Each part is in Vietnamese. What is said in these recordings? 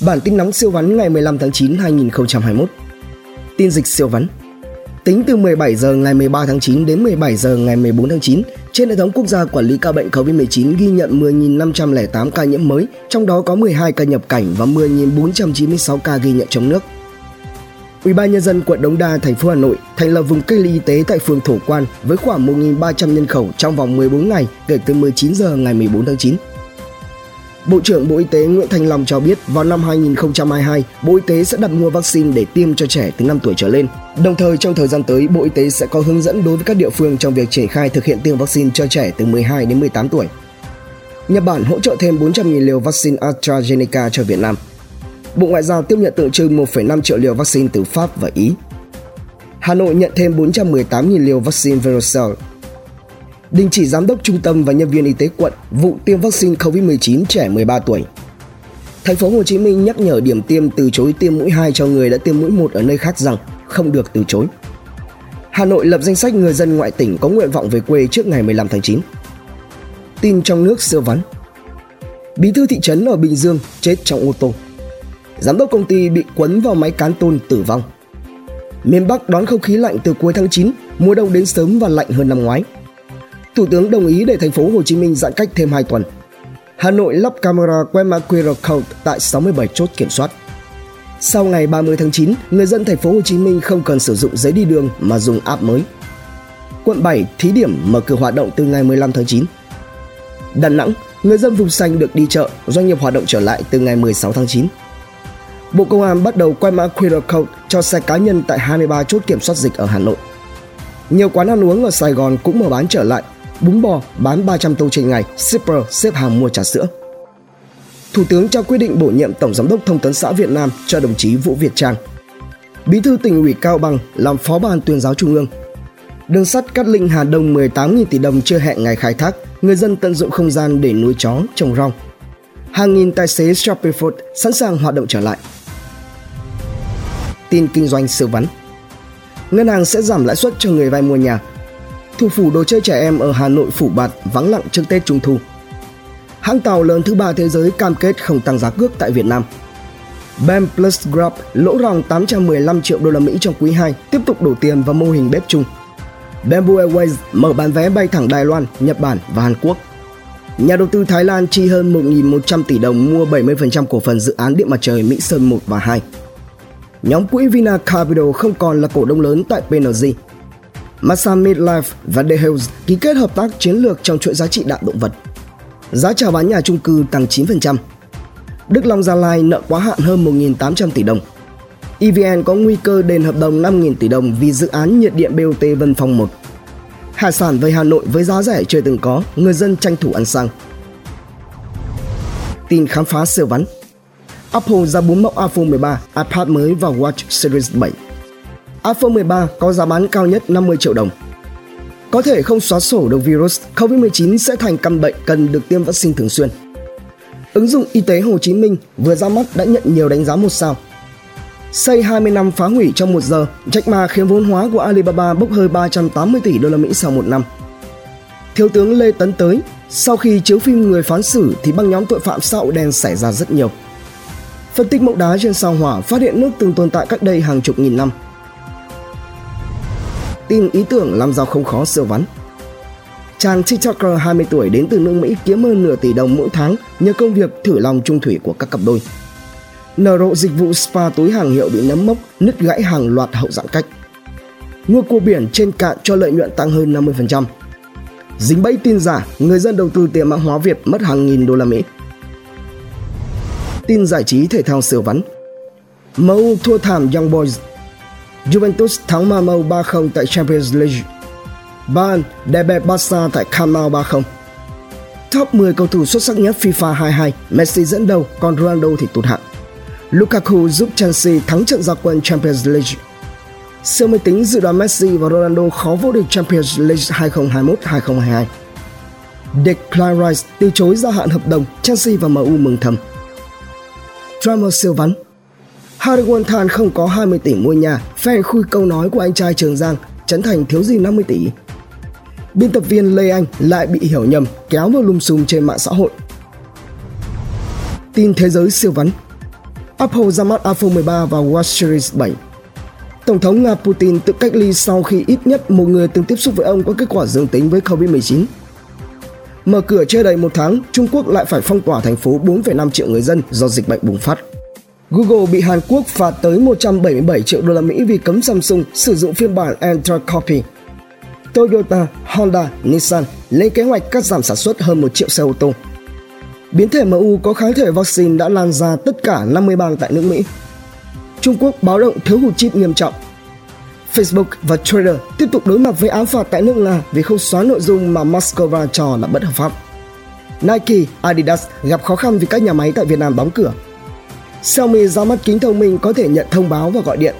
Bản tin nóng siêu vắn ngày 15 tháng 9 2021. Tin dịch siêu vắn. Tính từ 17 giờ ngày 13 tháng 9 đến 17 giờ ngày 14 tháng 9, trên hệ thống quốc gia quản lý ca bệnh COVID-19 ghi nhận 10.508 ca nhiễm mới, trong đó có 12 ca nhập cảnh và 10.496 ca ghi nhận trong nước. Ủy ban nhân dân quận Đống Đa, thành phố Hà Nội thành lập vùng cách ly y tế tại phường Thổ Quan với khoảng 1.300 nhân khẩu trong vòng 14 ngày kể từ 19 giờ ngày 14 tháng 9. Bộ trưởng Bộ Y tế Nguyễn Thành Long cho biết vào năm 2022, Bộ Y tế sẽ đặt mua vaccine để tiêm cho trẻ từ 5 tuổi trở lên. Đồng thời trong thời gian tới, Bộ Y tế sẽ có hướng dẫn đối với các địa phương trong việc triển khai thực hiện tiêm vaccine cho trẻ từ 12 đến 18 tuổi. Nhật Bản hỗ trợ thêm 400.000 liều vaccine AstraZeneca cho Việt Nam. Bộ Ngoại giao tiếp nhận tượng trưng 1,5 triệu liều vaccine từ Pháp và Ý. Hà Nội nhận thêm 418.000 liều vaccine Verocell đình chỉ giám đốc trung tâm và nhân viên y tế quận vụ tiêm vaccine COVID-19 trẻ 13 tuổi. Thành phố Hồ Chí Minh nhắc nhở điểm tiêm từ chối tiêm mũi 2 cho người đã tiêm mũi 1 ở nơi khác rằng không được từ chối. Hà Nội lập danh sách người dân ngoại tỉnh có nguyện vọng về quê trước ngày 15 tháng 9. Tin trong nước siêu vắn. Bí thư thị trấn ở Bình Dương chết trong ô tô. Giám đốc công ty bị quấn vào máy cán tôn tử vong. Miền Bắc đón không khí lạnh từ cuối tháng 9, mùa đông đến sớm và lạnh hơn năm ngoái. Thủ tướng đồng ý để thành phố Hồ Chí Minh giãn cách thêm 2 tuần. Hà Nội lắp camera quét mã QR code tại 67 chốt kiểm soát. Sau ngày 30 tháng 9, người dân thành phố Hồ Chí Minh không cần sử dụng giấy đi đường mà dùng app mới. Quận 7 thí điểm mở cửa hoạt động từ ngày 15 tháng 9. Đà Nẵng, người dân vùng xanh được đi chợ, doanh nghiệp hoạt động trở lại từ ngày 16 tháng 9. Bộ Công an bắt đầu quay mã QR code cho xe cá nhân tại 23 chốt kiểm soát dịch ở Hà Nội. Nhiều quán ăn uống ở Sài Gòn cũng mở bán trở lại bún bò bán 300 tô trên ngày, shipper xếp hàng mua trà sữa. Thủ tướng trao quyết định bổ nhiệm Tổng Giám đốc Thông tấn xã Việt Nam cho đồng chí Vũ Việt Trang. Bí thư tỉnh ủy Cao Bằng làm phó ban tuyên giáo trung ương. Đường sắt Cát Linh Hà Đông 18.000 tỷ đồng chưa hẹn ngày khai thác, người dân tận dụng không gian để nuôi chó, trồng rau. Hàng nghìn tài xế Shopee Food sẵn sàng hoạt động trở lại. Tin kinh doanh siêu vắn Ngân hàng sẽ giảm lãi suất cho người vay mua nhà thủ phủ đồ chơi trẻ em ở Hà Nội phủ bạt vắng lặng trước Tết Trung Thu. Hãng tàu lớn thứ ba thế giới cam kết không tăng giá cước tại Việt Nam. BAM Plus Group lỗ ròng 815 triệu đô la Mỹ trong quý 2, tiếp tục đổ tiền vào mô hình bếp chung. Bamboo Airways mở bán vé bay thẳng Đài Loan, Nhật Bản và Hàn Quốc. Nhà đầu tư Thái Lan chi hơn 1.100 tỷ đồng mua 70% cổ phần dự án điện mặt trời Mỹ Sơn 1 và 2. Nhóm quỹ Vina Capital không còn là cổ đông lớn tại PNG Massa Midlife và The Hills ký kết hợp tác chiến lược trong chuỗi giá trị đạm động vật. Giá chào bán nhà chung cư tăng 9%. Đức Long Gia Lai nợ quá hạn hơn 1.800 tỷ đồng. EVN có nguy cơ đền hợp đồng 5.000 tỷ đồng vì dự án nhiệt điện BOT Vân Phong 1. Hải sản về Hà Nội với giá rẻ chưa từng có, người dân tranh thủ ăn sang. Tin khám phá siêu vắn Apple ra 4 mẫu iPhone 13, iPad mới và Watch Series 7 iPhone 13 có giá bán cao nhất 50 triệu đồng. Có thể không xóa sổ được virus, COVID-19 sẽ thành căn bệnh cần được tiêm vaccine thường xuyên. Ứng dụng y tế Hồ Chí Minh vừa ra mắt đã nhận nhiều đánh giá một sao. Xây 20 năm phá hủy trong một giờ, Jack Ma khiến vốn hóa của Alibaba bốc hơi 380 tỷ đô la Mỹ sau một năm. Thiếu tướng Lê Tấn tới, sau khi chiếu phim Người phán xử thì băng nhóm tội phạm xã hội đen xảy ra rất nhiều. Phân tích mẫu đá trên sao hỏa phát hiện nước từng tồn tại cách đây hàng chục nghìn năm – tin ý tưởng làm giàu không khó siêu vắn. Chàng TikToker 20 tuổi đến từ nước Mỹ kiếm hơn nửa tỷ đồng mỗi tháng nhờ công việc thử lòng trung thủy của các cặp đôi. Nở rộ dịch vụ spa túi hàng hiệu bị nấm mốc, nứt gãy hàng loạt hậu giãn cách. Ngua cua biển trên cạn cho lợi nhuận tăng hơn 50%. Dính bẫy tin giả, người dân đầu tư tiền mã hóa Việt mất hàng nghìn đô la Mỹ. Tin giải trí thể thao siêu vắn. MU thua thảm Young Boys Juventus thắng Malmo 3-0 tại Champions League. Bayern đè bẹp Barca tại Camp Nou 3-0. Top 10 cầu thủ xuất sắc nhất FIFA 22, Messi dẫn đầu, còn Ronaldo thì tụt hạng. Lukaku giúp Chelsea thắng trận gia quân Champions League. Siêu máy tính dự đoán Messi và Ronaldo khó vô địch Champions League 2021-2022. Declan Rice từ chối gia hạn hợp đồng, Chelsea và MU mừng thầm. Drama siêu vắn Harry Won không có 20 tỷ mua nhà, fan khui câu nói của anh trai Trường Giang, Trấn Thành thiếu gì 50 tỷ. Biên tập viên Lê Anh lại bị hiểu nhầm, kéo vào lùm xùm trên mạng xã hội. Tin thế giới siêu vắn Apple ra mắt iPhone 13 và Watch Series 7. Tổng thống Nga Putin tự cách ly sau khi ít nhất một người từng tiếp xúc với ông có kết quả dương tính với COVID-19. Mở cửa chưa đầy một tháng, Trung Quốc lại phải phong tỏa thành phố 4,5 triệu người dân do dịch bệnh bùng phát. Google bị Hàn Quốc phạt tới 177 triệu đô la Mỹ vì cấm Samsung sử dụng phiên bản Android Copy. Toyota, Honda, Nissan lên kế hoạch cắt giảm sản xuất hơn 1 triệu xe ô tô. Biến thể MU có kháng thể vaccine đã lan ra tất cả 50 bang tại nước Mỹ. Trung Quốc báo động thiếu hụt chip nghiêm trọng. Facebook và Twitter tiếp tục đối mặt với án phạt tại nước Nga vì không xóa nội dung mà Moscow cho là bất hợp pháp. Nike, Adidas gặp khó khăn vì các nhà máy tại Việt Nam đóng cửa. Xiaomi ra mắt kính thông minh có thể nhận thông báo và gọi điện.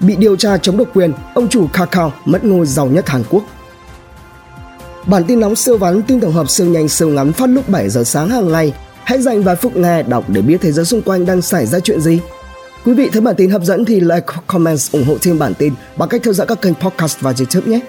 Bị điều tra chống độc quyền, ông chủ Kakao mất ngôi giàu nhất Hàn Quốc. Bản tin nóng siêu vắn tin tổng hợp siêu nhanh siêu ngắn phát lúc 7 giờ sáng hàng ngày. Hãy dành vài phút nghe đọc để biết thế giới xung quanh đang xảy ra chuyện gì. Quý vị thấy bản tin hấp dẫn thì like, comment, ủng hộ thêm bản tin bằng cách theo dõi các kênh podcast và YouTube nhé.